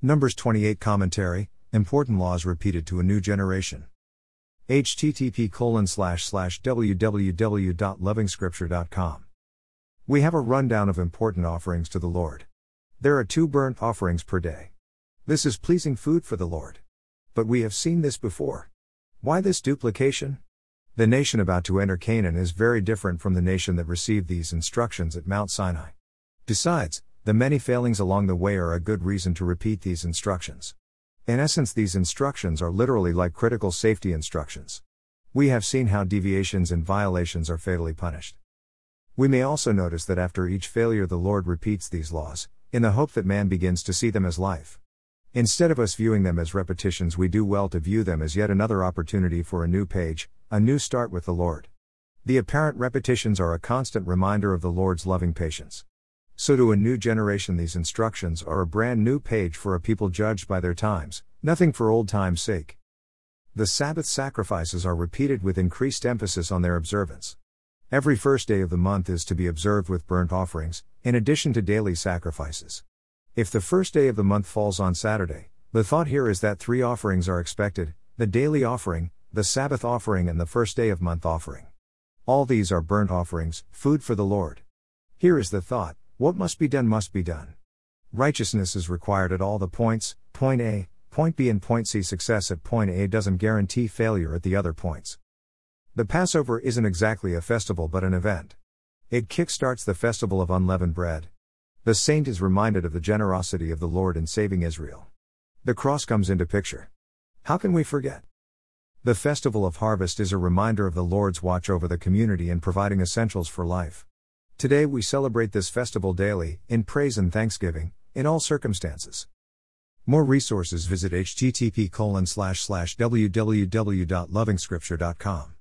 Numbers 28 Commentary Important laws repeated to a new generation. http www.lovingscripture.com. We have a rundown of important offerings to the Lord. There are two burnt offerings per day. This is pleasing food for the Lord. But we have seen this before. Why this duplication? The nation about to enter Canaan is very different from the nation that received these instructions at Mount Sinai. Besides, the many failings along the way are a good reason to repeat these instructions. In essence, these instructions are literally like critical safety instructions. We have seen how deviations and violations are fatally punished. We may also notice that after each failure, the Lord repeats these laws, in the hope that man begins to see them as life. Instead of us viewing them as repetitions, we do well to view them as yet another opportunity for a new page, a new start with the Lord. The apparent repetitions are a constant reminder of the Lord's loving patience. So, to a new generation, these instructions are a brand new page for a people judged by their times, nothing for old times' sake. The Sabbath sacrifices are repeated with increased emphasis on their observance. Every first day of the month is to be observed with burnt offerings, in addition to daily sacrifices. If the first day of the month falls on Saturday, the thought here is that three offerings are expected the daily offering, the Sabbath offering, and the first day of month offering. All these are burnt offerings, food for the Lord. Here is the thought what must be done must be done. Righteousness is required at all the points, point A, point B, and point C. Success at point A doesn't guarantee failure at the other points. The Passover isn't exactly a festival but an event. It kickstarts the festival of unleavened bread. The saint is reminded of the generosity of the Lord in saving Israel. The cross comes into picture. How can we forget? The Festival of Harvest is a reminder of the Lord's watch over the community and providing essentials for life. Today we celebrate this festival daily, in praise and thanksgiving, in all circumstances. More resources visit http www.lovingscripture.com.